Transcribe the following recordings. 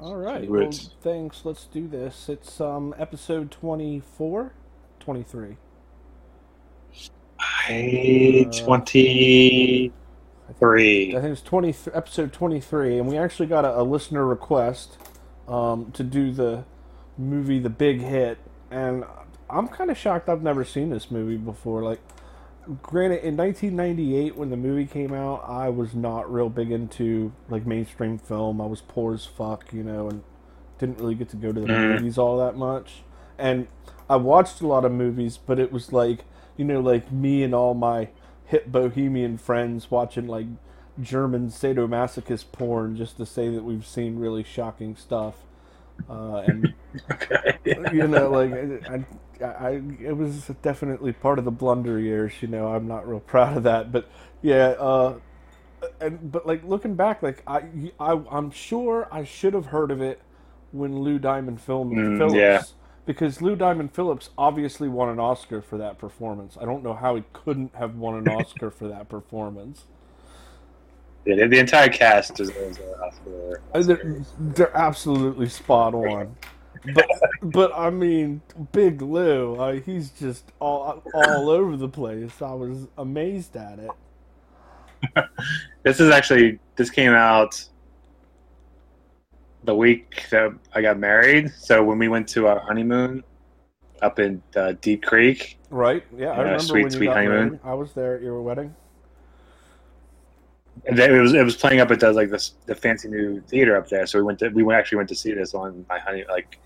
All right. Well, thanks. Let's do this. It's um episode 24, 23. I Uh, twenty three. I think it's 20 episode 23 and we actually got a, a listener request um to do the movie The Big Hit and I'm kind of shocked I've never seen this movie before like granted in 1998 when the movie came out I was not real big into like mainstream film. I was poor as fuck you know and didn't really get to go to the Mhm. movies all that much. And I watched a lot of movies but it was like you know like me and all my hip bohemian friends watching like German sadomasochist porn just to say that we've seen really shocking stuff uh, and Okay. you know, like I, I, I, it was definitely part of the blunder years. You know, I'm not real proud of that, but yeah. Uh, and but like looking back, like I, I, I'm sure I should have heard of it when Lou Diamond filmed Mm, Phillips, yeah. because Lou Diamond Phillips obviously won an Oscar for that performance. I don't know how he couldn't have won an Oscar for that performance. Yeah, the, entire cast deserves an Oscar. Uh, They're, they're absolutely spot on. But but I mean, Big Lou, uh, he's just all all over the place. I was amazed at it. This is actually this came out the week that I got married. So when we went to our honeymoon up in uh, Deep Creek, Right? Yeah, I remember sweet, when you sweet got honeymoon. married. I was there at your wedding. It was it was playing up at the like this the fancy new theater up there. So we went to we actually went to see this on my honey like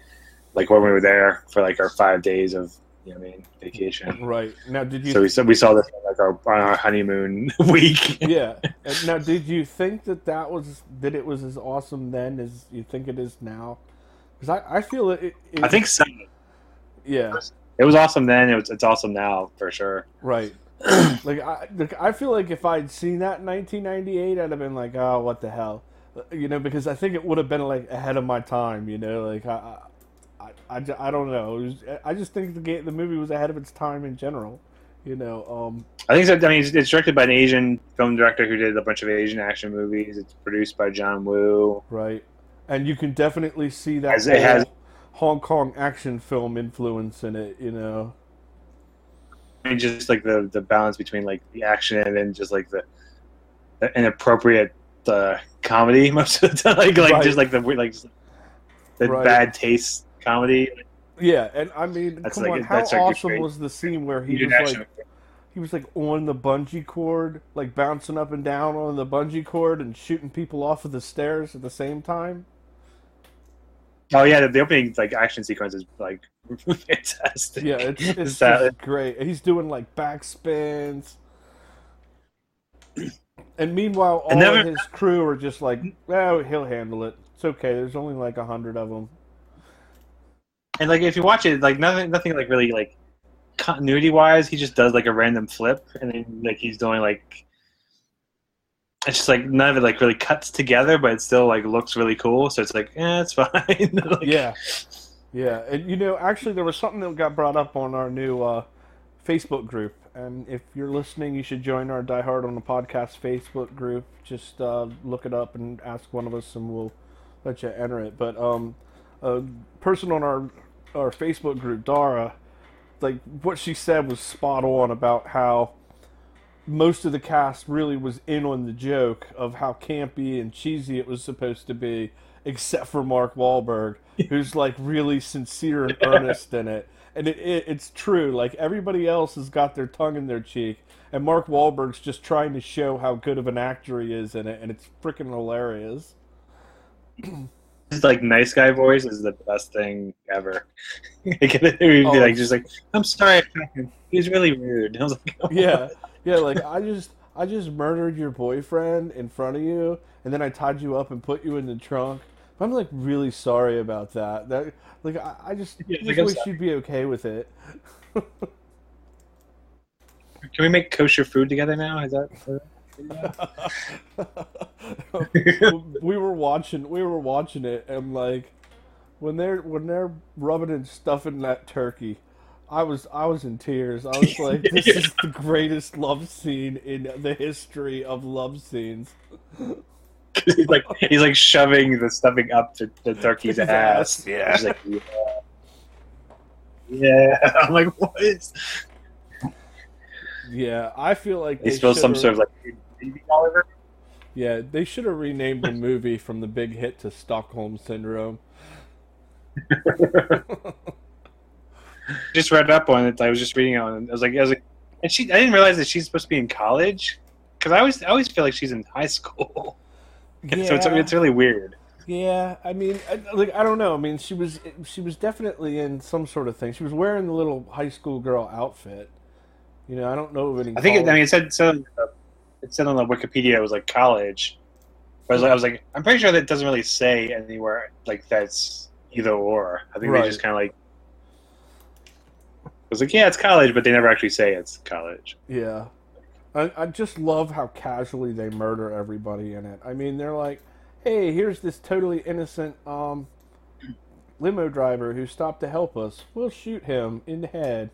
like when we were there for like our five days of you know I mean vacation. Right. Now, did you? So we saw we saw this on, like our on our honeymoon week. yeah. Now, did you think that that was that it was as awesome then as you think it is now? Because I, I feel it, it, it. I think so. Yeah. It was awesome then. It was, it's awesome now for sure. Right. like I, like I feel like if I'd seen that in 1998, I'd have been like, oh, what the hell, you know, because I think it would have been like ahead of my time, you know, like I, I, I, I don't know. Was, I just think the game, the movie was ahead of its time in general, you know. Um, I think so. I mean, it's, it's directed by an Asian film director who did a bunch of Asian action movies. It's produced by John Woo. right, and you can definitely see that As it has- Hong Kong action film influence in it, you know. I mean, just like the the balance between like the action and then just like the, the inappropriate uh, comedy most of the time. Like like Right. just like the like the Right. bad taste comedy. Yeah, and I mean, That's come like- on, how awesome great- was the scene where he He was action. like he was like on the bungee cord, like bouncing up and down on the bungee cord and shooting people off of the stairs at the same time. oh yeah, the, the opening like action sequence is like fantastic. Yeah, it's it's that- great. He's doing like backspins. And meanwhile, all And never- of his crew are just like, "Oh, he'll handle it. It's okay. There's only like a hundred of them." And like if you watch it, like nothing, nothing like really like continuity wise. He just does like a random flip, and then like he's doing like it's just like none of it like really cuts together, but it still like looks really cool. So it's like, eh, it's fine. Like, Yeah, yeah, and you know, actually, there was something that got brought up on our new uh, Facebook group, and if you're listening, you should join our Die Hard on the Podcast Facebook group. Just uh, look it up and ask one of us, and we'll let you enter it. But um, a person on our our Facebook group, Dara, like what she said was spot on about how most of the cast really was in on the joke of how campy and cheesy it was supposed to be, except for Mark um, Wahlberg, who's like really sincere and earnest in it. And it, it, it's true. Like everybody else has got their tongue in their cheek, and Mark Wahlberg's just trying to show how good of an actor he is in it, and it's freaking hilarious. His like nice guy voice is the best thing ever. Be Oh, like just like, I'm sorry, he's really rude. I was like, oh. yeah, yeah. Like I just, I just murdered your boyfriend in front of you, and then I tied you up and put you in the trunk. I'm like really sorry about that. That, like, I, I just, Yeah, just wish sorry. you'd be okay with it. Can we make kosher food together now? Is that? we were watching, we were watching it, and like, when they're when they're rubbing and stuffing that turkey. I was I was in tears. I was like, "This Yeah. is the greatest love scene in the history of love scenes." he's like he's like shoving the stuffing up the, the turkey's ass. ass, yeah. He's like, yeah. Yeah, I'm like, what is? Yeah, I feel like He they spills some sort of like baby all over. Yeah, they should have renamed the movie from the big hit to Stockholm Syndrome. Just read up on it. I was just reading it, and I was like, I was like, and she. I didn't realize that she's supposed to be in college because I always, I always feel like she's in high school. Yeah, so it's, it's really weird. yeah. I mean, I, like I don't know. I mean, she was she was definitely in some sort of thing. She was wearing the little high school girl outfit. You know, I don't know of any. I think. It, I mean, it said, said it said on the Wikipedia it was like college. But I was, like, I was like, I'm pretty sure that doesn't really say anywhere like that's either or. I think Right. they just kind of like. I was like, yeah, it's college, but they never actually say it's college. Yeah. I, I just love how casually they murder everybody in it. I mean, they're like, hey, here's this totally innocent um, limo driver who stopped to help us. We'll shoot him in the head.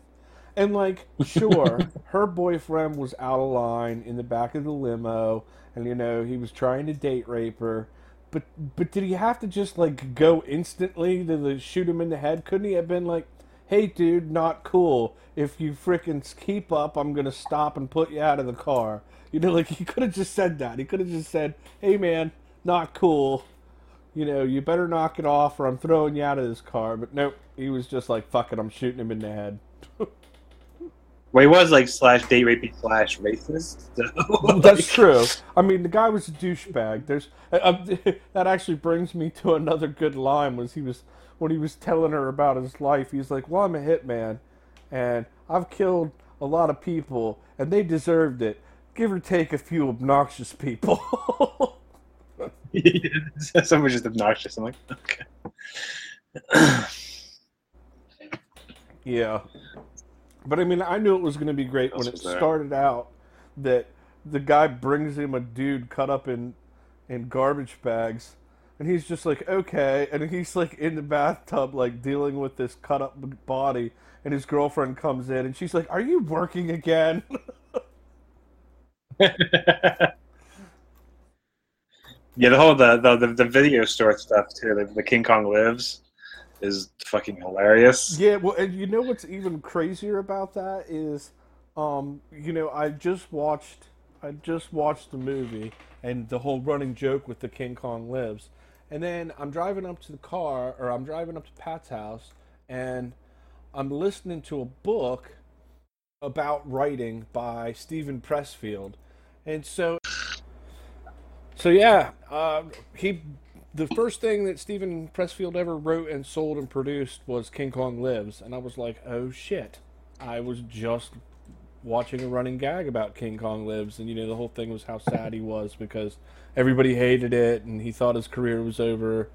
And, like, sure, her boyfriend was out of line in the back of the limo, and, you know, he was trying to date rape her. But, but did he have to just, like, go instantly to the, shoot him in the head? Couldn't he have been like, hey dude, not cool. If you frickin' keep up, I'm gonna stop and put you out of the car. You know, like he could have just said that. He could have just said, hey man, not cool. You know, you better knock it off or I'm throwing you out of this car. But nope, he was just like, fuck it, I'm shooting him in the head. Well, he was like slash date raping slash racist. So, That's true. I mean, the guy was a douchebag. There's uh, uh, that actually brings me to another good line. Was he was when he was telling her about his life. He's like, "Well, I'm a hitman, and I've killed a lot of people, and they deserved it. Give or take a few obnoxious people." Someone's just obnoxious. I'm like, okay. yeah, but I mean, I knew it was going to be great when it started out that the guy brings him a dude cut up in in garbage bags. And he's just like, okay. And he's like in the bathtub, like dealing with this cut up body. And his girlfriend comes in and she's like, Are you working again? yeah, the whole the, the the the video store stuff too. The, the King Kong lives is fucking hilarious. yeah, well, and you know what's even crazier about that is, um, you know, I just watched, I just watched the movie and the whole running joke with the King Kong lives. And then I'm driving up to the car, or I'm driving up to Pat's house, and I'm listening to a book about writing by Steven Pressfield. And so, so yeah, uh, he, the first thing that Steven Pressfield ever wrote and sold and produced was King Kong Lives. And I was like, oh shit. I was just watching a running gag about King Kong Lives, and you know the whole thing was how sad he was because everybody hated it, and he thought his career was over.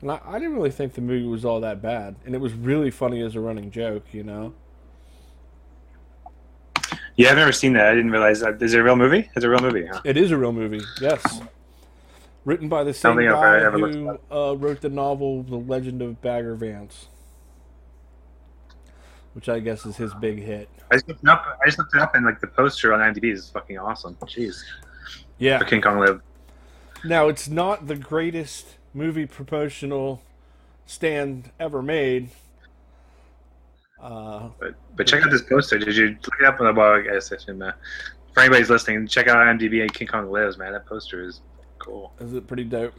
And I, I didn't really think the movie was all that bad, and it was really funny as a running joke, you know. Yeah, I've never seen that. I didn't realize that. Is it a real movie? It's a real movie. Huh? It is a real movie, yes. Written by the same guy who uh, wrote the novel The Legend of Bagger Vance, which I guess is his big hit. I just looked it up. I just looked it up, and like the poster on IMDb is fucking awesome. Jeez, Yeah. for King Kong live. Now, it's not the greatest movie promotional stand ever made. Uh, But but check out this poster. Did you look it up on the blog? I guess I for anybody's listening, check out IMDb and King Kong lives. Man, that poster is cool. is it pretty dope?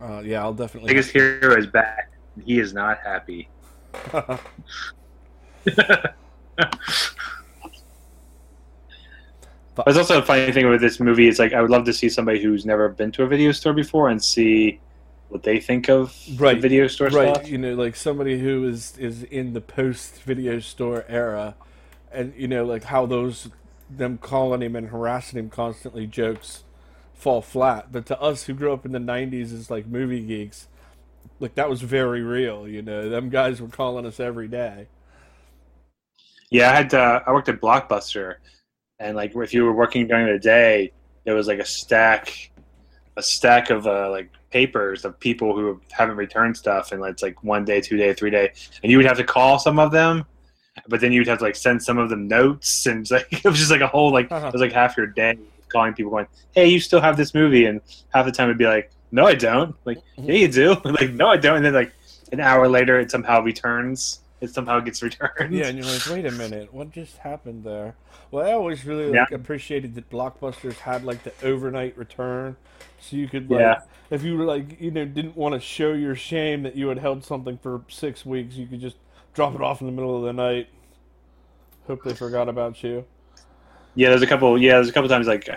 Uh, yeah, I'll definitely. Biggest hero is back. He is not happy. But- There's also a funny thing with this movie. It's like I would love to see somebody who's never been to a video store before and see what they think of Right. the video store right, stuff. you know, like somebody who is is in the post video store era, and you know, like how those them calling him and harassing him constantly jokes fall flat. But to us who grew up in the '90s as like movie geeks, like that was very real. You know, them guys were calling us every day. Yeah, I had uh, I worked at Blockbuster, and like if you were working during the day, there was like a stack, a stack of uh, like papers of people who haven't returned stuff, and it's like one day, two day, three day, and you would have to call some of them, but then you'd have to like send some of them notes, and like it was just like a whole like Uh-huh. it was like half your day calling people going, "Hey, you still have this movie?" And half the time it'd be like, "No, I don't." Like, "Yeah, you do." like, "No, I don't." And then like an hour later, it somehow returns. It somehow gets returned. Yeah, and you're like, wait a minute, what just happened there? Well, I always really like, Yeah. appreciated that Blockbusters had like the overnight return, so you could like, Yeah. if you were like, you know, didn't want to show your shame that you had held something for six weeks, you could just drop it off in the middle of the night. Hope they forgot about you. Yeah, there's a couple. Yeah, there's a couple times like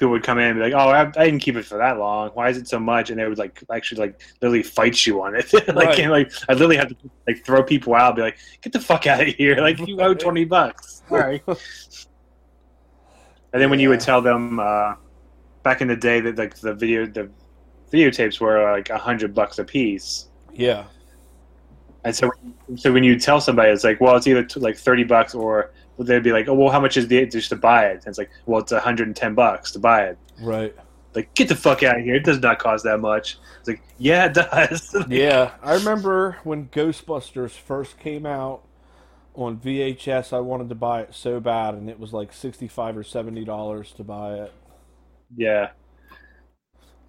people would come in and be like, "Oh, I, I didn't keep it for that long. Why is it so much?" And they would like actually like literally fight you on it. like, Right. and, like I literally had to like throw people out, and be like, "Get the fuck out of here! Like you owe twenty bucks." Sorry. And then when you would tell them uh, back in the day that like the video the videotapes were like a hundred bucks a piece. Yeah, And so, so when you tell somebody, it's like, well, it's either t- like thirty bucks, or they'd be like, oh, well, how much is the just to buy it? And it's like, well, it's hundred and ten bucks to buy it. right. Like, get the fuck out of here! It does not cost that much. It's like, yeah, it does. Yeah, I remember when Ghostbusters first came out on VHS. I wanted to buy it so bad, and it was like sixty-five or seventy dollars to buy it. yeah,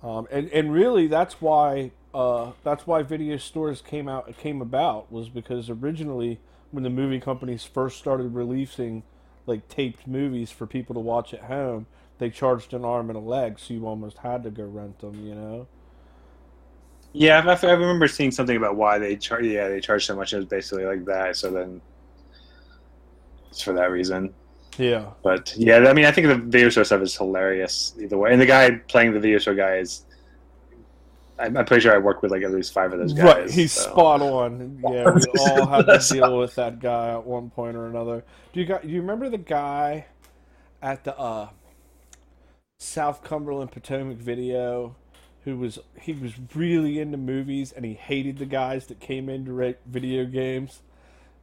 Um, and and really, that's why uh, that's why video stores came out it came about was because originally when the movie companies first started releasing like taped movies for people to watch at home, they charged an arm and a leg, so you almost had to go rent them. You know? yeah. I, I remember seeing something about why they charge. Yeah, they charge so much. It was basically like that. So then, it's for that reason. Yeah. But yeah, I mean, I think the video store stuff is hilarious either way. And the guy playing the video store guy is. I'm, I'm pretty sure I worked with like at least five of those guys. Right, he's so. spot on. Yeah, we all had to deal with that guy at one point or another. Do you got? Do you remember the guy at the uh, South Cumberland Potomac video who was he was really into movies and he hated the guys that came in to rent video games?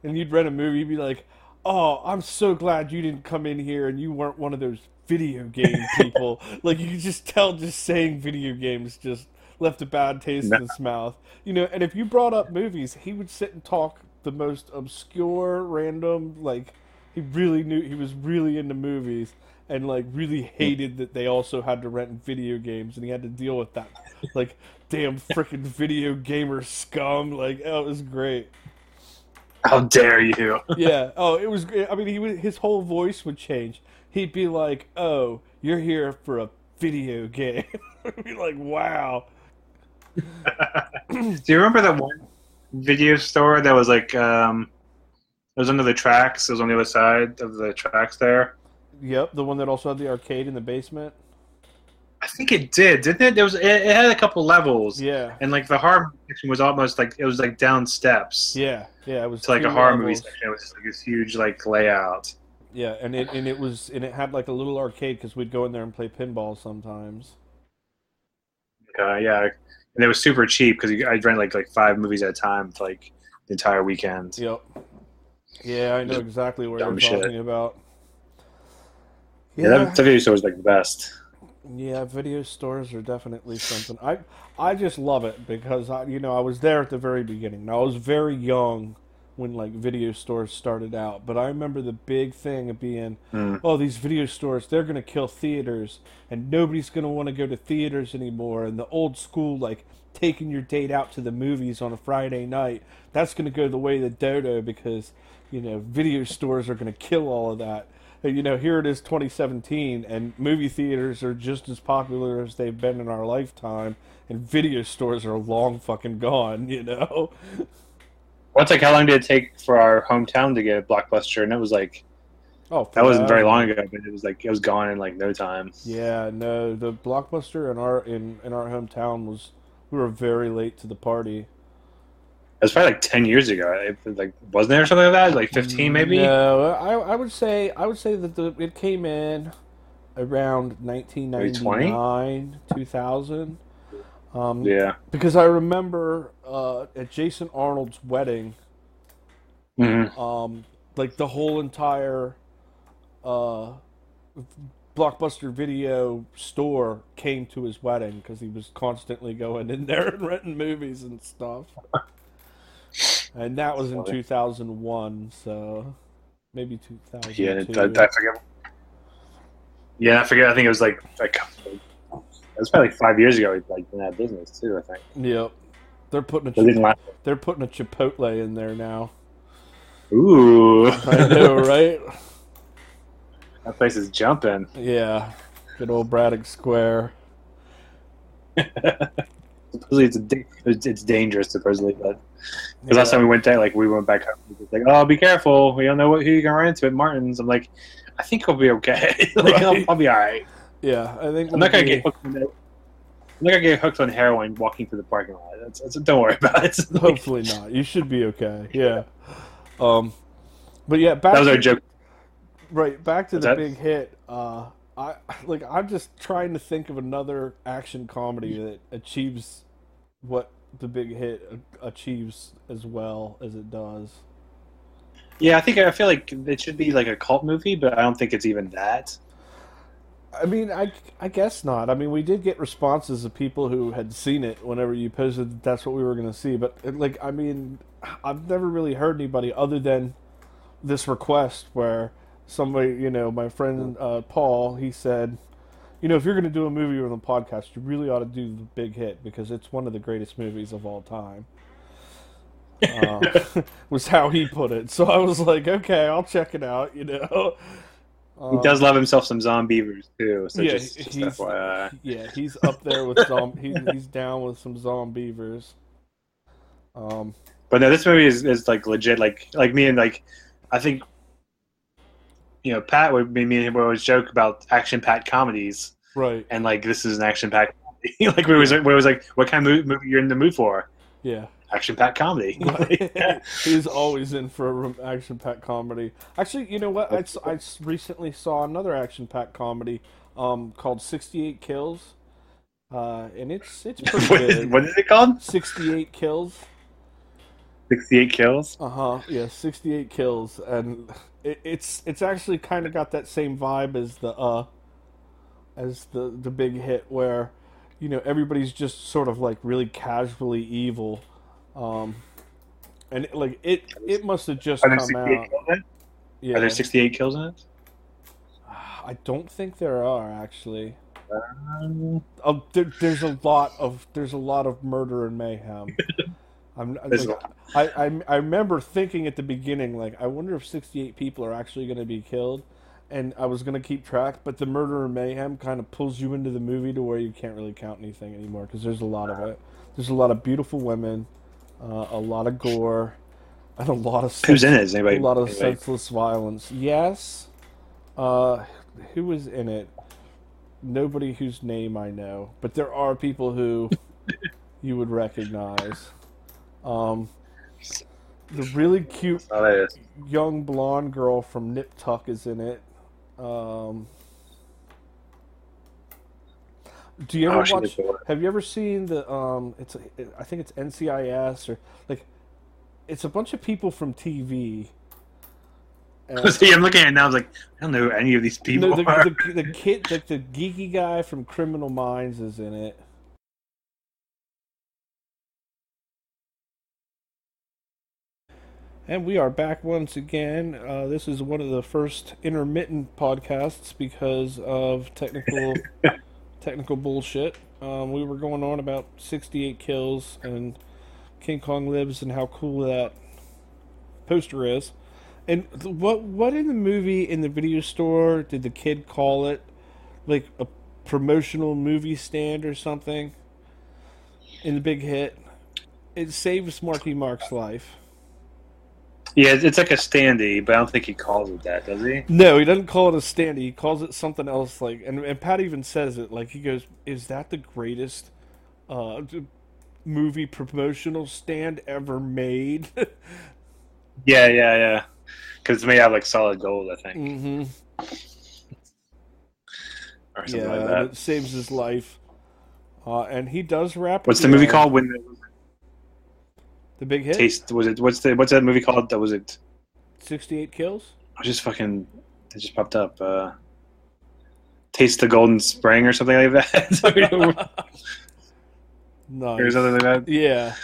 And you'd rent a movie, you'd be like, "Oh, I'm so glad you didn't come in here and you weren't one of those video game people." like you could just tell, just saying video games just left a bad taste in his mouth. You know, and if you brought up movies, he would sit and talk the most obscure, random, like he really knew he was really into movies and like really hmm. hated that they also had to rent video games and he had to deal with that like damn freaking video gamer scum. Like, oh, it was great. How dare you? Yeah. Oh, it was. I mean, he would, his whole voice would change. He'd be like, "Oh, you're here for a video game." I'd be like, "Wow." Do you remember that one video store that was like um it was under the tracks, it was on the other side of the tracks there? Yep, the one that also had the arcade in the basement. I think it did, didn't it? There was it, it had a couple levels. Yeah. And like the horror section was almost like it was like down steps. Yeah, yeah, it was To like a horror movie section. It was just like this huge like layout. Yeah, and it and it was and it had like a little arcade because we'd go in there and play pinball sometimes. Uh, yeah. And it was super cheap because I'd rent like like five movies at a time for like the entire weekend. Yep. Yeah, I know Just exactly what you're shit. talking about. Yeah, that, that video store was like the best. Yeah, video stores are definitely something. I I just love it because I you know I was there at the very beginning. Now I was very young when like video stores started out, but I remember the big thing of being, Mm. oh these video stores they're gonna kill theaters and nobody's gonna want to go to theaters anymore. And the old school like taking your date out to the movies on a Friday night that's gonna go the way of the dodo because you know video stores are gonna kill all of that. And, you know, here it is 2017, and movie theaters are just as popular as they've been in our lifetime, and video stores are long fucking gone, you know? What's like how long did it take for our hometown to get a blockbuster? And it was like Oh, that wasn't very long ago, but it was like it was gone in like no time. Yeah, no, the blockbuster in our in in our hometown was we were very late to the party. It was probably like ten years ago. It, like wasn't there something like that? Like fifteen maybe? No, I I would say I would say that the it came in around 1999, 2000. Um, Yeah. because I remember uh, at Jason Arnold's wedding, Mhm. um, like the whole entire uh, blockbuster video store came to his wedding because he was constantly going in there and renting movies and stuff. And that was in 2001, so maybe 2002. Yeah, I, I forget. Yeah, I forget. I think it was like like it was probably like five years ago. Like in that business too. I think Yep. They're putting a they're putting a Chipotle in there now. Ooh, I know, right? that place is jumping. Yeah. Good old Braddock Square. Supposedly it's a da- it's, it's dangerous supposedly, but because last time we went there, like we went back home, it like, oh, be careful, we don't know what who you're gonna run into at Martin's. I'm like, I think I'll be okay. like I'll, Right. I'll be all right. Yeah, I think I'm not gonna we'll get hooked on that. I'm not gonna get hooked on heroin walking through the parking lot. That's, that's, don't worry about it. hopefully not. You should be okay. Yeah. Um but yeah, back that was to, our joke. right, back to the that? big hit. Uh I like I'm just trying to think of another action comedy that achieves what the big hit achieves as well as it does. Yeah, I think I feel like it should be like a cult movie, but I don't think it's even that. I mean, I, I guess not. I mean, we did get responses of people who had seen it whenever you posted that that's what we were going to see. But, like, I mean, I've never really heard anybody other than this request where somebody, you know, my friend uh, Paul, he said, you know, if you're going to do a movie on the podcast, you really ought to do the big hit because it's one of the greatest movies of all time. uh, was how he put it. So I was like, okay, I'll check it out. You know, He Um, does love himself some Zombeavers too. So yeah, just, just he's FYI. yeah, he's up there with zom. He, he's down with some Zombeavers. Um, But no, this movie is, is like legit. Like like me and like I think you know Pat would me and him would always joke about action packed comedies, right. and like this is an action packed comedy. like we was we was like, what kind of mo- movie you're in the mood for? Yeah. Action packed comedy. he's always in for an action-packed comedy. Actually, you know what? I, I recently saw another action-packed comedy um, called 68 Kills. Uh, and it's it's pretty what, is, good. what is it called? 68 Kills. Sixty eight kills. Uh huh. Yeah, sixty-eight kills, and it, it's it's actually kind of got that same vibe as the uh, as the the big hit where, you know, everybody's just sort of like really casually evil, um, and like it it must have just Are come out. eight kills in it? Yeah, Are there sixty eight kills in it? I don't think there are actually. Um, Uh, there, there's a lot of there's a lot of murder and mayhem. I'm like, I, I I remember thinking at the beginning like I wonder if 68 people are actually going to be killed, and I was going to keep track. But the murder and mayhem kind of pulls you into the movie to where you can't really count anything anymore because there's a lot of it. There's a lot of beautiful women, uh, a lot of gore, and a lot of Who's in it? Is anybody? a lot of anybody- senseless violence. Yes. Uh, who was in it? Nobody whose name I know, but there are people who you would recognize. Um, the really cute young blonde girl from Nip Tuck is in it. Um, do you ever Oh, watch? Have you ever seen the? Um, it's I think it's NCIS or like, it's a bunch of people from TV. And- See, I'm looking at it now. I was like, I don't know any of these people no, the, are. the, the kid, the, the geeky guy from Criminal Minds is in it. And we are back once again. Uh, this is one of the first intermittent podcasts because of technical technical bullshit. Um, we were going on about 68 kills and King Kong lives and how cool that poster is. And what what in the movie in the video store did the kid call it? Like a promotional movie stand or something? In the big hit, it saves Marky Mark's life. Yeah, it's like a standee, but I don't think he calls it that, does he? No, he doesn't call it a standee. He calls it something else. Like, and, and Pat even says it. Like, he goes, "Is that the greatest uh, movie promotional stand ever made?" Yeah, yeah, yeah. Because it's made out of like solid gold, I think, mm-hmm. or something Yeah, like that. it saves his life. Uh, and he does rap. What's the the movie called? When the The big hit. taste was it? What's the what's that movie called? That was it? Sixty-eight kills. I just fucking it just popped up. Uh, Taste the Golden Spring or something like that. nice. or something like that. Yeah.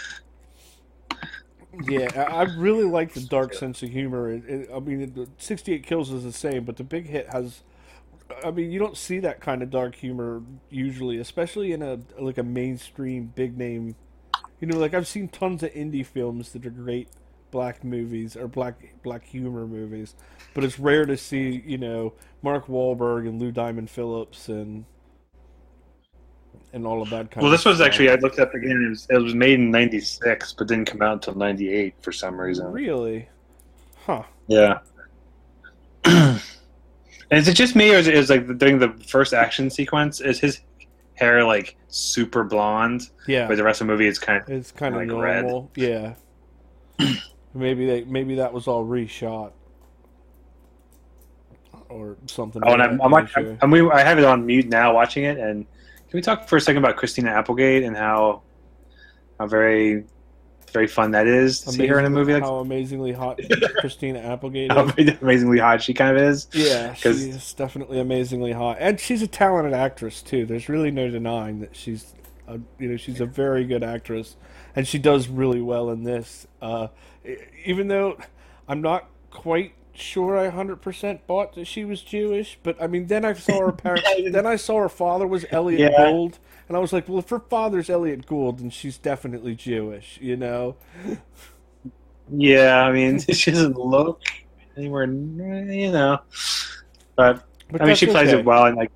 Yeah, I really like the dark sense of humor. It, it, I mean, the 68 kills is the same, but the big hit has I mean, you don't see that kind of dark humor usually, especially in a like a mainstream big name. You know, like I've seen tons of indie films that are great black movies or black black humor movies, but it's rare to see you know Mark Wahlberg and Lou Diamond Phillips and and all of that kind. Well, this was stuff. actually I looked up again. It was, it was made in '96, but didn't come out until '98 for some reason. really, huh? Yeah. and is it just me, or is it is like during the first action sequence, is his hair like super blonde, Yeah, but the rest of the movie is kind of it's kind of like red. normal. Yeah, maybe they maybe that was all reshot or something. Oh, and I'm, I'm, like, nature. I'm, I'm, I have it on mute now, watching it. And can we talk for a second about Christina Applegate and how how very very fun that is to see her in a movie like how amazingly hot Christina Applegate how is. amazingly hot she kind of is. Yeah, she's definitely amazingly hot, and she's a talented actress too. There's really no denying that she's, a, you know, she's a very good actress, and she does really well in this. Uh, even though I'm not quite sure I 100% bought that she was Jewish, but I mean, then I saw her parents. then I saw her father was Elliott Yeah. Gould, and I was like, well, if her father's Elliott Gould, then she's definitely Jewish, you know. Yeah, I mean she doesn't look anywhere, you know, but But I mean, she plays okay. it well, and like,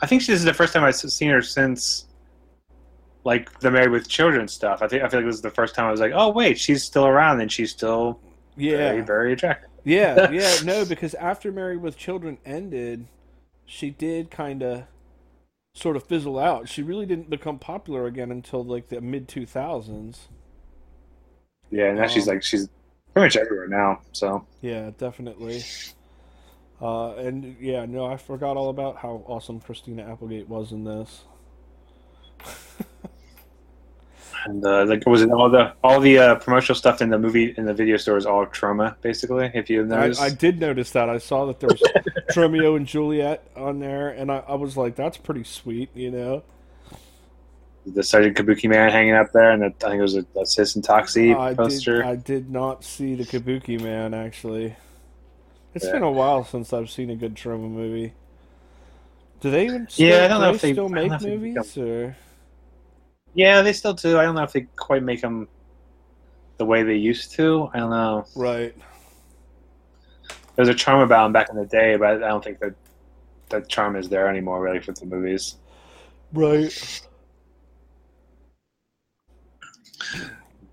I think this is the first time I've seen her since, like, the Married with Children stuff. I think I feel like this is the first time I was like, oh wait, she's still around, and she's still Yeah, very, very attractive. Yeah, yeah, no, because after Married with Children ended, she did kind of sort of fizzle out. She really didn't become popular again until like the mid 2000s. Yeah, and now she's Um, like she's pretty much everywhere now. So Yeah, definitely. Uh, and yeah, no, I forgot all about how awesome Christina Applegate was in this. and uh, like was it all the all the uh, promotional stuff in the movie in the video store is all Troma basically. If you I, noticed, I did notice that. I saw that there was Romeo and Juliet on there, and I, I was like, that's pretty sweet, you know? the Sergeant Kabuki man hanging up there, and the, I think it was a, a Toxie I poster. did, I did not see the Kabuki Man actually. It's Yeah. been a while since I've seen a good Troma movie. Do they even still, Yeah, I don't know if they- still I don't make if they movies or Yeah, they still do. I don't know if they quite make them the way they used to. I don't know. right? There's a charm about them back in the day, but I don't think that that charm is there anymore, really, for the movies. Right.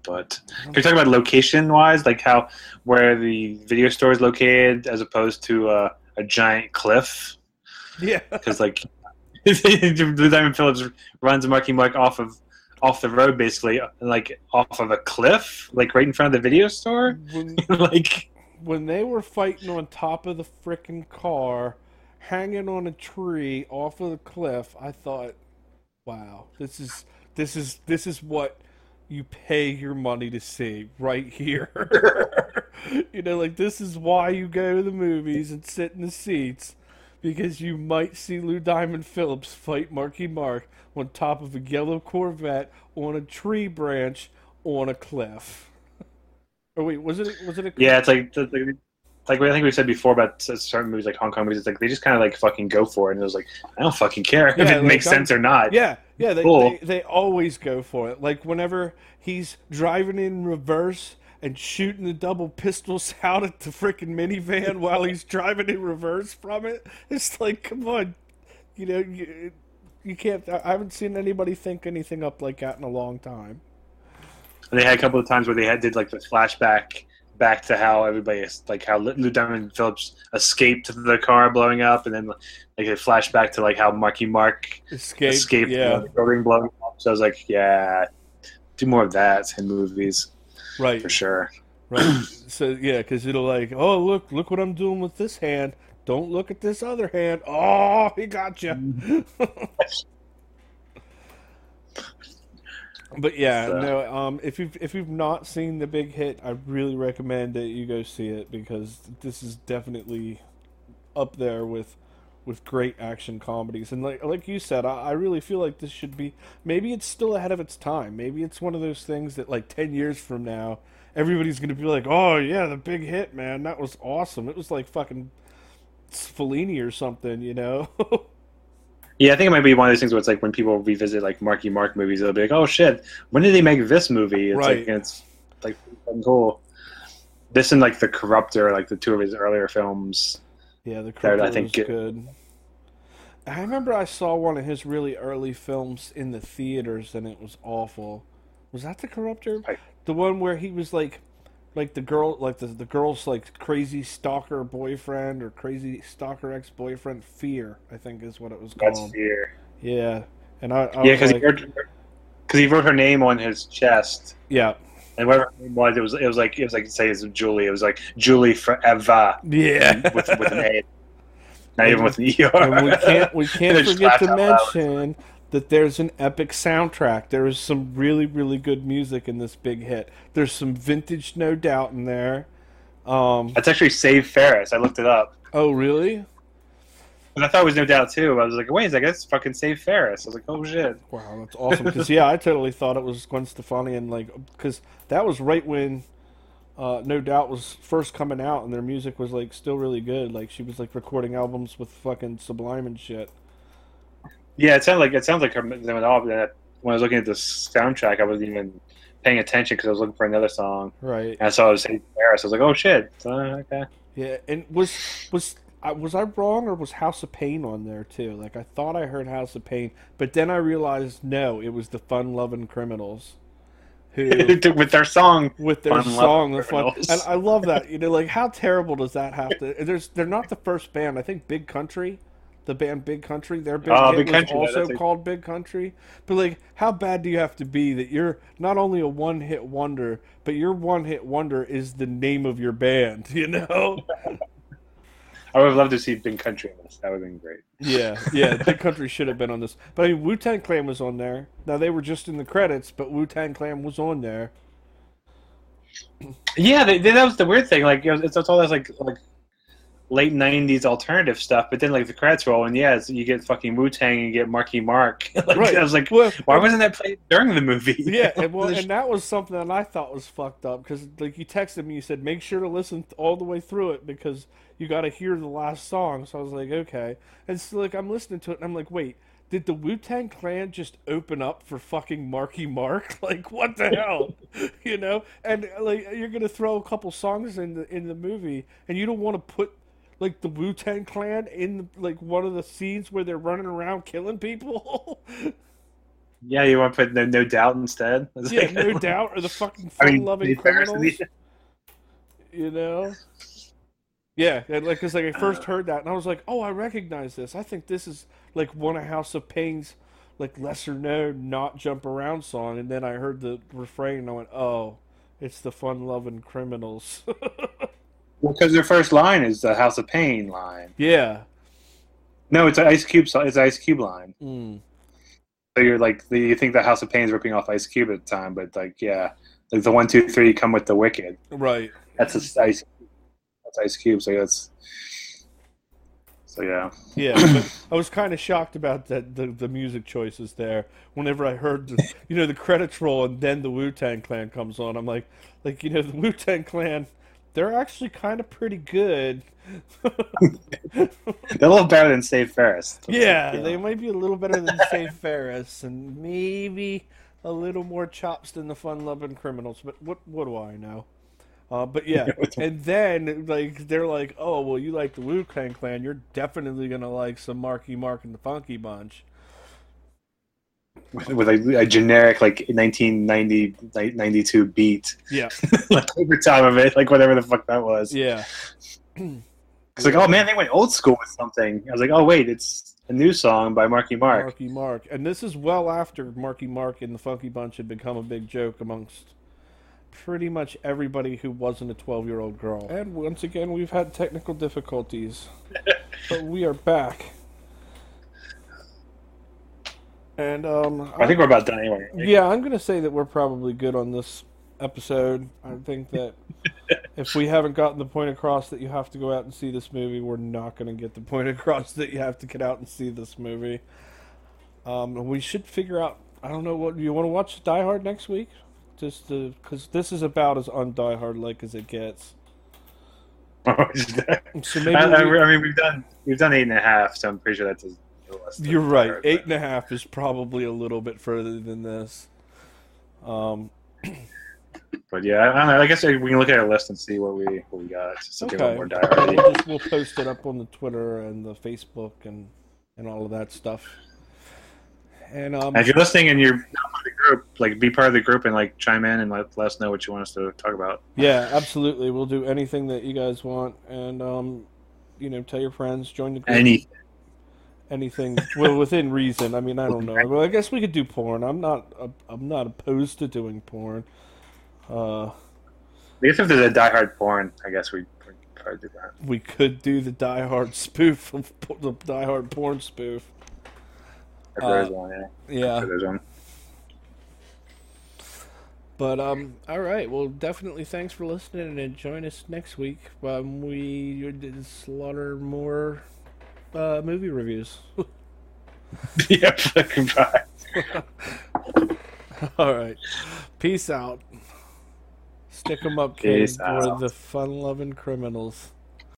But can you talk about location-wise, like how where the video store is located, as opposed to uh, a giant cliff? Yeah. Because like Lou Diamond Phillips runs a Marky Mark off of off the road, basically, like off of a cliff, like right in front of the video store. When like when they were fighting on top of the frickin' car, hanging on a tree off of the cliff, I thought, "Wow, this is this is this is what you pay your money to see right here." you know, like this is why you go to the movies and sit in the seats because you might see Lou Diamond Phillips fight Marky Mark on top of a yellow Corvette on a tree branch on a cliff. Or wait, was it was it a Yeah, it's like the, the, like I think we said before about certain movies like Hong Kong movies. It's like they just kind of like fucking go for it, and it was like I don't fucking care if it like, makes I'm- sense or not. Yeah, yeah, they, Cool. they they always go for it. Like whenever he's driving in reverse and shooting the double pistols out at the freaking minivan while he's driving in reverse from it, it's like, come on, you know, you, you can't. I haven't seen anybody think anything up like that in a long time. They had a couple of times where they had did like the flashback back to how everybody like how Lou Diamond Phillips escaped the car blowing up, and then like they flash back to like how Marky Mark Escape, escaped yeah, the building blowing up. So I was like, yeah, do more of that in movies right, for sure. right. so yeah, because it'll like, oh look, look what I'm doing with this hand. Don't look at this other hand. Oh, he got you. But yeah, So- no. Um, if you've if you've not seen the Big Hit, I really recommend that you go see it because this is definitely up there with with great action comedies. And like like you said, I, I really feel like this should be maybe it's still ahead of its time. Maybe it's one of those things that like ten years from now, everybody's gonna be like, oh yeah, the Big Hit, man, that was awesome. It was like fucking Fellini or something, you know. Yeah, I think it might be one of those things where it's like when people revisit like Marky Mark movies, they'll be like, "Oh shit, when did they make this movie?" It's Right. like it's like cool. This and like the Corruptor, like the two of his earlier films. Yeah, the That, I think, was good. I remember I saw one of his really early films in the theaters, and it was awful. Was that the Corruptor? I- The one where he was like, like the girl, like the the girl's like crazy stalker boyfriend or crazy stalker ex boyfriend. Fear, I think, is what it was called. That's fear. Yeah, and I, I Yeah, because like, he wrote because he wrote her name on his chest, yeah, and whatever name was, it was it was like it was like say it's Julie. It was like Julie forever yeah. with with an A, not even with an ER. and we can't we can't forget to mention that there's an epic soundtrack. There is some really really good music in this big hit. There's some vintage, no doubt, in there. Um, That's actually Save Ferris. I looked it up. oh really? And I thought it was no doubt too. I was like, wait, I guess fucking Save Ferris. I was like, oh shit. Wow, that's awesome. Because yeah, I totally thought it was Gwen Stefani, and like, because that was right when, uh, No Doubt was first coming out, and their music was like still really good. Like she was like recording albums with fucking Sublime and shit. Yeah, it sounds like it sounds like her them at all. But when I was looking at the soundtrack, I wasn't even paying attention because I was looking for another song. Right. And I saw it was Save Ferris. I was like, oh shit. Uh, okay. Yeah, and was was I was I wrong or was House of Pain on there too? Like I thought I heard House of Pain, but then I realized no, it was the Fun Loving Criminals, who with their song. with their Fun song the fun. And I love that. You know, like how terrible does that have to? There's they're not the first band. I think Big Country, the band Big Country, their big Oh, Big Country, also called Big Country. But like, how bad do you have to be that you're not only a one hit wonder, but your one hit wonder is the name of your band? You know. I would have loved to see Big Country on this. That would have been great. Yeah, yeah, Big Country should have been on this. But I mean, Wu Tang Clan was on there. Now they were just in the credits, but Wu Tang Clan was on there. Yeah, they, they, that was the weird thing. Like, it was, it's, it's all this like like late '90s alternative stuff, but then like the credits roll, and yeah, you get fucking Wu Tang and you get Marky Mark. like, Right. I was like, Well, why wasn't that played during the movie? yeah, and, well, and that was something that I thought was fucked up because like you texted me, you said make sure to listen all the way through it because you got to hear the last song. So I was like, okay, and so like I'm listening to it, and I'm like, wait. Did the Wu Tang Clan just open up for fucking Marky Mark? Like, what the hell, you know? And like, you're gonna throw a couple songs in the in the movie, and you don't want to put like the Wu Tang Clan in like one of the scenes where they're running around killing people. yeah, you want to put no, no doubt instead? I was yeah, like, no doubt, or the fucking I mean, fun-loving Save Ferris criminals. You know. Yeah, and like, cause like I first heard that, and I was like, "Oh, I recognize this. I think this is like one of House of Pain's like lesser known not jump around song." And then I heard the refrain, and I went, "Oh, it's the fun-loving criminals." Because their first line is the House of Pain line. yeah. No, it's an Ice Cube. It's an Ice Cube line. Mm. So you're like, you think the House of Pain is ripping off Ice Cube at the time, but like, yeah, like the one, two, three come with the Wicked. Right. That's a Ice. That's Ice Cube. So that's. So yeah. Yeah, but I was kind of shocked about that the, the music choices there. Whenever I heard the you know the credits roll and then the Wu Tang Clan comes on, I'm like, like you know the Wu Tang Clan, they're actually kind of pretty good. They're a little better than Save Ferris. yeah, know. they might be a little better than Save Ferris and maybe a little more chops than the Fun Loving Criminals. But what what do I know? Uh, but yeah, and then like they're like, oh well, you like the Wu Tang Clan, you're definitely gonna like some Marky Mark and the Funky Bunch. With, with a, a generic like 1990 92 beat, Yeah, like over top of it, like whatever the fuck that was. yeah, It's like, oh man, they went old school with something. I was like, oh wait, it's a new song by Marky Mark. Marky Mark, and this is well after Marky Mark and the Funky Bunch had become a big joke amongst pretty much everybody who wasn't a 12 year old girl. And once again, we've had technical difficulties, but we are back. And um, I think we're about done anyway. Yeah, I'm going to say that we're probably good on this episode. I think that if we haven't gotten the point across that you have to go out and see this movie, we're not going to get the point across that you have to get out and see this movie. Um, we should figure out. I don't know what you want to watch Die Hard next week, just because this is about as un Die Hard like as it gets. So maybe I, I, we- I mean, we've done we've done eight and a half, so I'm pretty sure that's a little less. than You're right. Hard, Eight but- and a half is probably a little bit further than this. Um, But yeah, I, I don't know. I guess we can look at our list and see what we what we got. Just to get a okay. more We'll, just, we'll post it up on the Twitter and the Facebook and and all of that stuff. And um, And if you're listening and you're not part of the group, like be part of the group and like chime in and let, let us know what you want us to talk about. yeah, absolutely, we'll do anything that you guys want, and um, you know, tell your friends, join the group. Any anything well within reason. I mean, I don't know. Well, I guess we could do porn. I'm not. I'm not opposed to doing porn. Uh, I guess if there's a Die Hard porn, I guess we probably do that. we could do the Die Hard spoof of the Die Hard porn spoof. If there is Uh, one, yeah. Yeah, there's one. but um, all right. Well, definitely thanks for listening, and join us next week when we slaughter more uh, movie reviews. yeah, fucking bye. all right, peace out. Stick 'em up, kids. We're the fun-loving criminals.